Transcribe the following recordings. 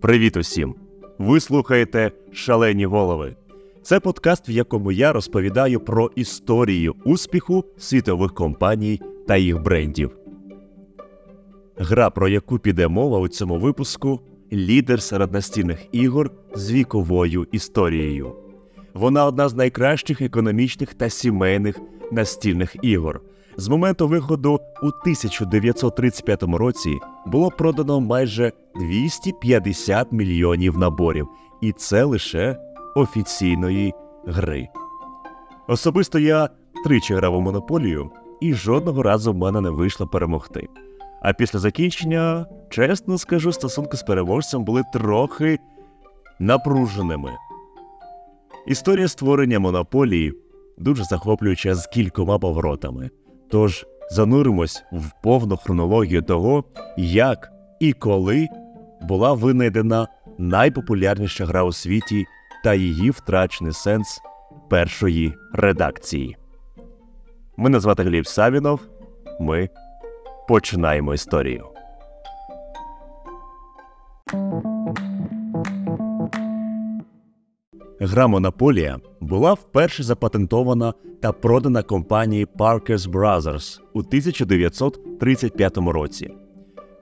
Привіт усім! Ви слухаєте Шалені голови. Це подкаст, в якому я розповідаю про історію успіху світових компаній та їх брендів. Гра, про яку піде мова у цьому випуску, лідер серед настільних ігор з віковою історією. Вона одна з найкращих економічних та сімейних настільних ігор. З моменту виходу у 1935 році було продано майже 250 мільйонів наборів, і це лише офіційної гри. Особисто я тричі грав у монополію, і жодного разу в мене не вийшло перемогти. А після закінчення, чесно скажу, стосунки з переможцем були трохи напруженими. Історія створення монополії дуже захоплююча з кількома поворотами. Тож зануримось в повну хронологію того, як і коли була винайдена найпопулярніша гра у світі та її втрачений сенс першої редакції. Мене звати Гліб Савінов. Ми починаємо історію. Гра Монополія була вперше запатентована та продана компанією Parkers Brothers у 1935 році.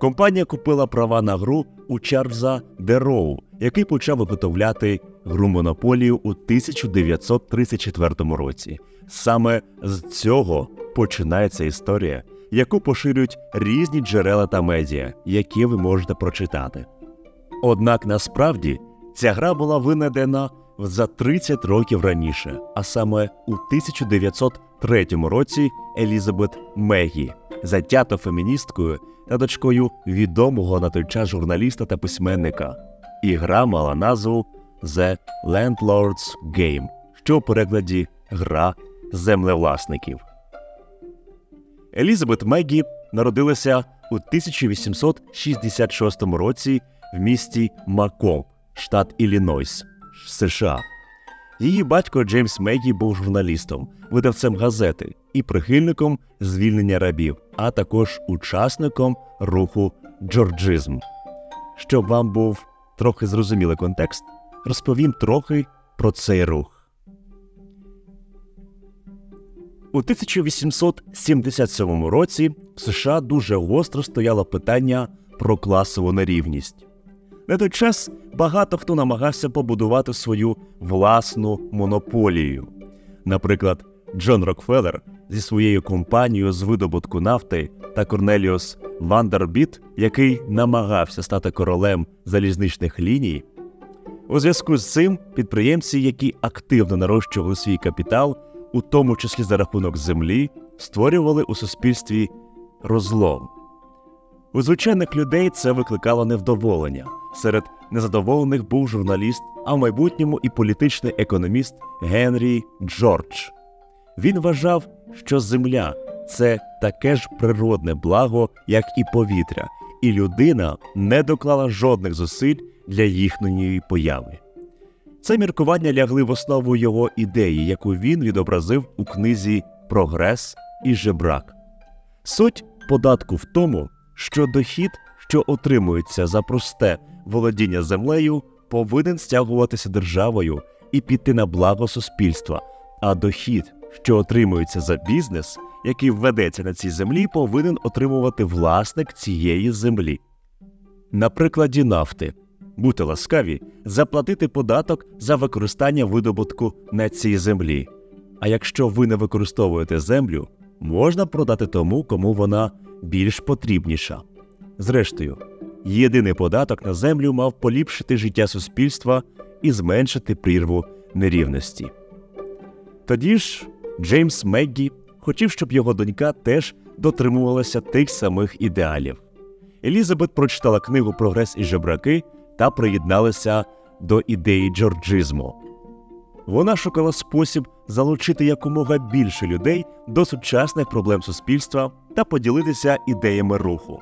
Компанія купила права на гру у Чарльза Дероу, який почав виготовляти гру Монополію у 1934 році. Саме з цього починається історія, яку поширюють різні джерела та медіа, які ви можете прочитати. Однак насправді ця гра була винайдена за 30 років раніше, а саме у 1903 році Елізабет Мегі, затято феміністкою та дочкою відомого на той час журналіста та письменника. І гра мала назву The Landlord's Game, що у перекладі Гра землевласників. Елізабет Мегі народилася у 1866 році в місті Макомб, штат Іллінойс. США. Її батько Джеймс Мегі був журналістом, видавцем газети і прихильником звільнення рабів, а також учасником руху Джорджизм. Щоб вам був трохи зрозумілий контекст, розповім трохи про цей рух. У 1877 році в США дуже гостро стояло питання про класову нерівність. На той час багато хто намагався побудувати свою власну монополію. Наприклад, Джон Рокфеллер зі своєю компанією з видобутку нафти та Корнеліус Вандербіт, який намагався стати королем залізничних ліній. У зв'язку з цим підприємці, які активно нарощували свій капітал, у тому числі за рахунок землі, створювали у суспільстві розлом. У звичайних людей це викликало невдоволення. Серед незадоволених був журналіст, а в майбутньому і політичний економіст Генрі Джордж. Він вважав, що земля це таке ж природне благо, як і повітря, і людина не доклала жодних зусиль для їхньої появи. Це міркування лягли в основу його ідеї, яку він відобразив у книзі Прогрес і жебрак. Суть податку в тому, що дохід, що отримується за просте володіння землею, повинен стягуватися державою і піти на благо суспільства, а дохід, що отримується за бізнес, який введеться на цій землі, повинен отримувати власник цієї землі. На прикладі нафти будьте ласкаві заплатити податок за використання видобутку на цій землі. А якщо ви не використовуєте землю, можна продати тому, кому вона більш потрібніша. Зрештою, єдиний податок на землю мав поліпшити життя суспільства і зменшити прірву нерівності. Тоді ж Джеймс Меггі хотів, щоб його донька теж дотримувалася тих самих ідеалів. Елізабет прочитала книгу Прогрес і жебраки та приєдналася до ідеї джорджизму. Вона шукала спосіб залучити якомога більше людей до сучасних проблем суспільства та поділитися ідеями руху.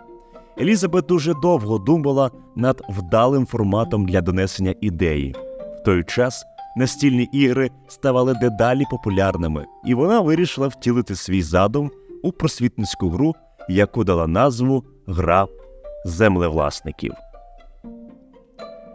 Елізабет дуже довго думала над вдалим форматом для донесення ідеї. В той час настільні ігри ставали дедалі популярними, і вона вирішила втілити свій задум у просвітницьку гру, яку дала назву Гра землевласників.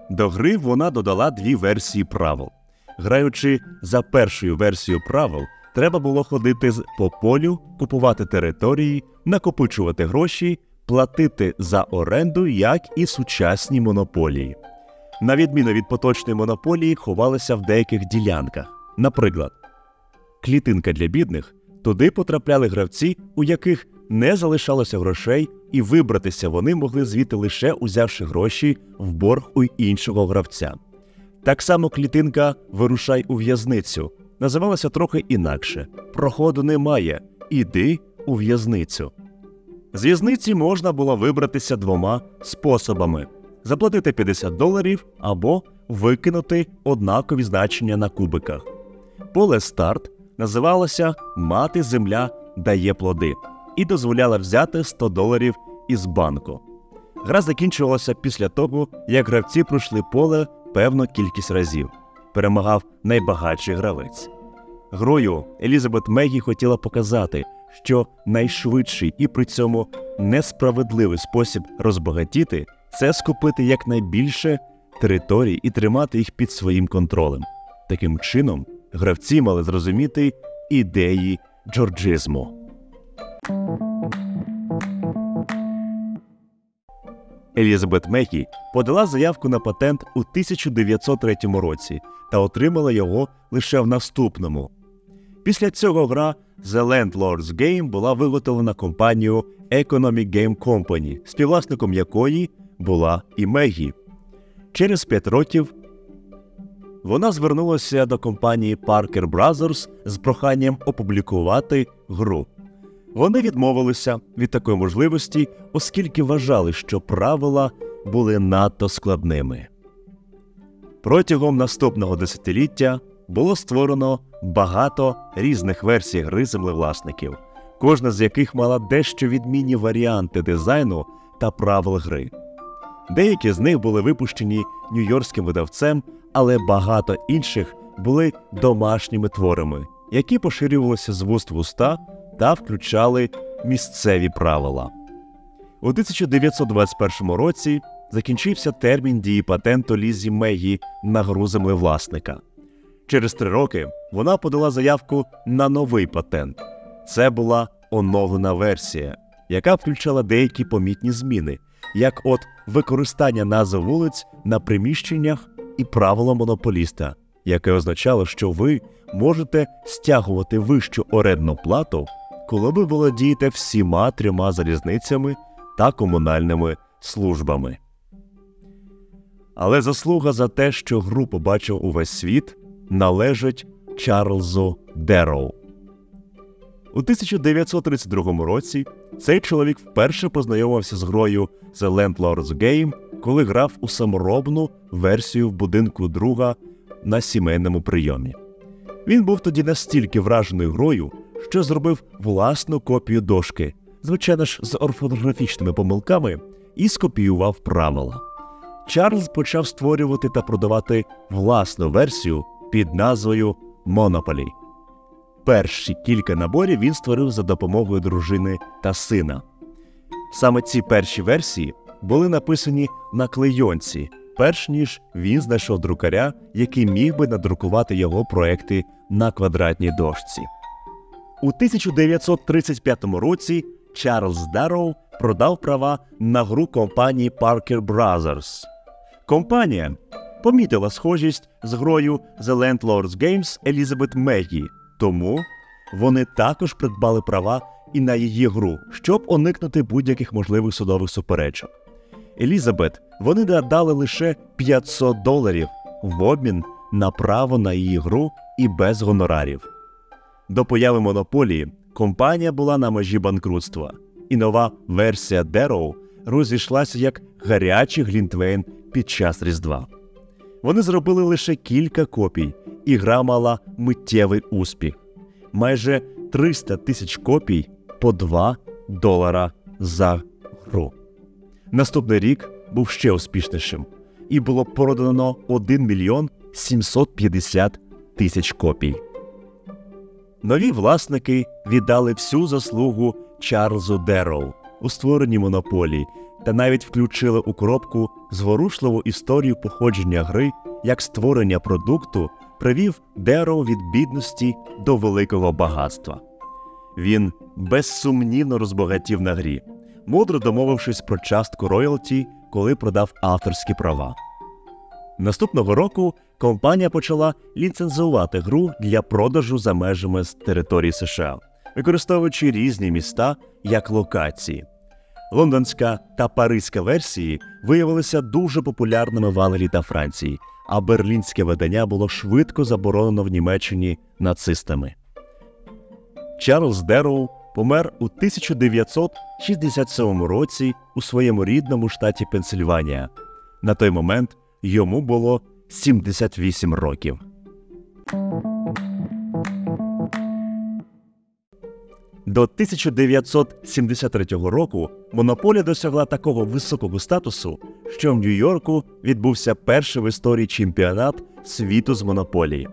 До гри вона додала дві версії правил. Граючи за першою версією правил, треба було ходити по полю, купувати території, накопичувати гроші, платити за оренду, як і сучасні монополії. На відміну від поточної монополії, ховалися в деяких ділянках. Наприклад, клітинка для бідних туди потрапляли гравці, у яких не залишалося грошей, і вибратися вони могли звідти лише узявши гроші в борг у іншого гравця. Так само клітинка Вирушай у в'язницю називалася трохи інакше проходу немає. Іди у в'язницю. З в'язниці можна було вибратися двома способами: заплатити 50 доларів або викинути однакові значення на кубиках. Поле старт називалося Мати земля дає плоди і дозволяла взяти 100 доларів із банку. Гра закінчувалася після того, як гравці пройшли поле певну кількість разів. Перемагав найбагатший гравець. Грою Елізабет Мегі хотіла показати, що найшвидший і при цьому несправедливий спосіб розбагатіти це скупити якнайбільше територій і тримати їх під своїм контролем. Таким чином, гравці мали зрозуміти ідеї джорджизму. Елізабет Мегі подала заявку на патент у 1903 році та отримала його лише в наступному. Після цього гра The Landlord's Game була виготовлена компанією Economic Game Company, співвласником якої була і Мегі. Через п'ять років вона звернулася до компанії Parker Brothers з проханням опублікувати гру. Вони відмовилися від такої можливості, оскільки вважали, що правила були надто складними. Протягом наступного десятиліття було створено багато різних версій гри землевласників, кожна з яких мала дещо відмінні варіанти дизайну та правил гри. Деякі з них були випущені нью-йоркським видавцем, але багато інших були домашніми творами, які поширювалися з вуст в уста та включали місцеві правила. У 1921 році закінчився термін дії патенту Лізі Мегі на гру землевласника. Через три роки вона подала заявку на новий патент. Це була оновлена версія, яка включала деякі помітні зміни, як от використання назв вулиць на приміщеннях і правило монополіста, яке означало, що ви можете стягувати вищу орендну плату, коли ви володієте всіма трьома залізницями та комунальними службами. Але заслуга за те, що гру побачив увесь світ, належить Чарльзу Дероу. У 1932 році цей чоловік вперше познайомився з грою The Landlord's Game, коли грав у саморобну версію в будинку друга на сімейному прийомі. Він був тоді настільки вражений грою, що зробив власну копію дошки, звичайно ж, з орфографічними помилками, і скопіював правила. Чарльз почав створювати та продавати власну версію під назвою Monopoly. Перші кілька наборів він створив за допомогою дружини та сина. Саме ці перші версії були написані на клейонці, перш ніж він знайшов друкаря, який міг би надрукувати його проекти на квадратній дошці. У 1935 році Чарльз Дарроу продав права на гру компанії Parker Brothers. Компанія помітила схожість з грою The Landlord's Games Elizabeth Мегі, тому вони також придбали права і на її гру, щоб уникнути будь-яких можливих судових суперечок. Елізабет вони додали лише 500 доларів в обмін на право на її гру і без гонорарів. До появи монополії компанія була на межі банкрутства, і нова версія Дероу розійшлася як гарячий глінтвейн під час Різдва. Вони зробили лише кілька копій, і гра мала миттєвий успіх. Майже 300 тисяч копій по 2 долара за гру. Наступний рік був ще успішнішим, і було продано 1 мільйон 750 тисяч копій. Нові власники віддали всю заслугу Чарльзу Дероу, у створенні монополії та навіть включили у коробку зворушливу історію походження гри як створення продукту привів Деро від бідності до великого багатства. Він безсумнівно розбагатів на грі, мудро домовившись про частку роялті, коли продав авторські права. Наступного року компанія почала ліцензувати гру для продажу за межами з території США, використовуючи різні міста як локації. Лондонська та паризька версії виявилися дуже популярними в Англії та Франції, а берлінське видання було швидко заборонено в Німеччині нацистами. Чарльз Дерроу помер у 1967 році у своєму рідному штаті Пенсильванія. На той момент йому було 78 років. До 1973 року монополія досягла такого високого статусу, що в Нью-Йорку відбувся перший в історії чемпіонат світу з монополії.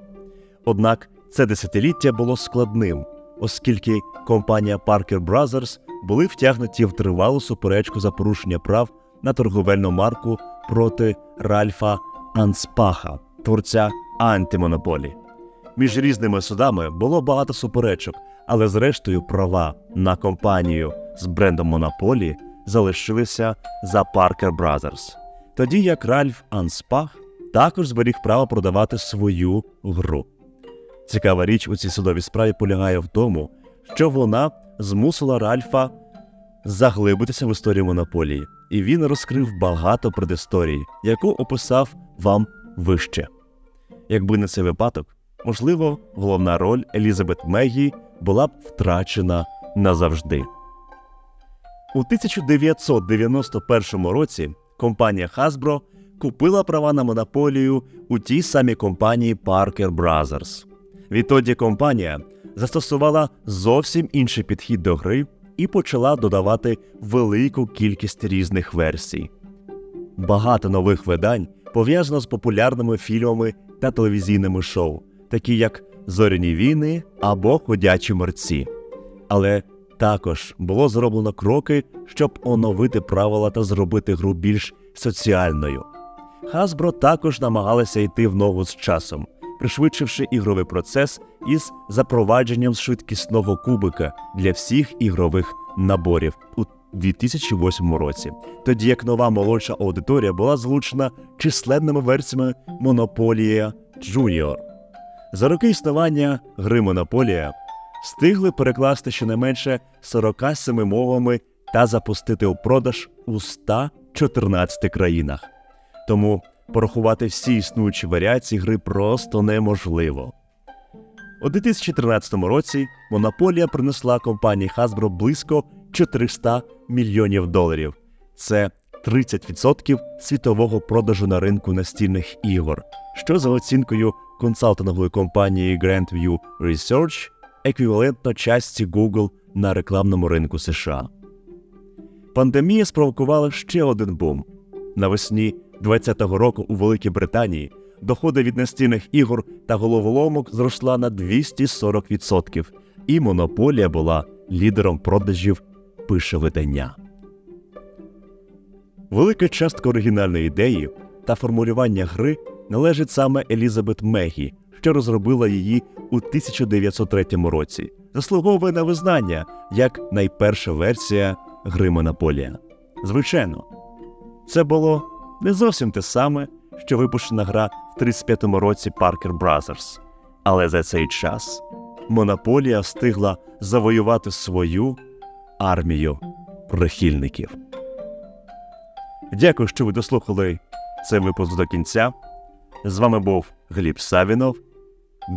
Однак це десятиліття було складним, оскільки компанія Parker Brothers були втягнуті в тривалу суперечку за порушення прав на торговельну марку проти Ральфа Анспаха, творця антимонополії. Між різними судами було багато суперечок, але зрештою права на компанію з брендом Монополі залишилися за Parker Brothers. Тоді як Ральф Анспах також зберіг право продавати свою гру. Цікава річ у цій судовій справі полягає в тому, що вона змусила Ральфа заглибитися в історію монополії, і він розкрив багато предісторій, яку описав вам вище. Якби не цей випадок, можливо, головна роль Елізабет Мегі була б втрачена назавжди. У 1991 році компанія Hasbro купила права на монополію у тій самій компанії Parker Brothers. Відтоді компанія застосувала зовсім інший підхід до гри і почала додавати велику кількість різних версій. Багато нових видань пов'язано з популярними фільмами та телевізійними шоу, такі як Зоряні війни або Ходячі мерці. Але також було зроблено кроки, щоб оновити правила та зробити гру більш соціальною. Hasbro також намагалися йти в ногу з часом, пришвидшивши ігровий процес із запровадженням швидкісного кубика для всіх ігрових наборів у 2008 році, тоді як нова молодша аудиторія була злучена численними версіями Монополія Junior. За роки існування гри Монополія встигли перекласти щонайменше 47 мовами та запустити у продаж у 114 країнах. Тому порахувати всі існуючі варіації гри просто неможливо. У 2013 році монополія принесла компанії Hasbro близько 400 мільйонів доларів. Це 30% світового продажу на ринку настільних ігор, що за оцінкою консалтингової компанії Grandview Research еквівалентно частці Google на рекламному ринку США. Пандемія спровокувала ще один бум. Навесні 2020 року у Великій Британії доходи від настільних ігор та головоломок зросла на 240%, і монополія була лідером продажів пише видання. Велика частка оригінальної ідеї та формулювання гри належить саме Елізабет Мегі, що розробила її у 1903 році, заслуговує на визнання як найперша версія гри Монополія. Звичайно, це було не зовсім те саме, що випущена гра в 35-му році Parker Brothers. Але за цей час Монополія встигла завоювати свою армію прихильників. Дякую, що ви дослухали цей випуск до кінця. З вами був Гліб Савінов.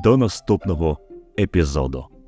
До наступного епізоду.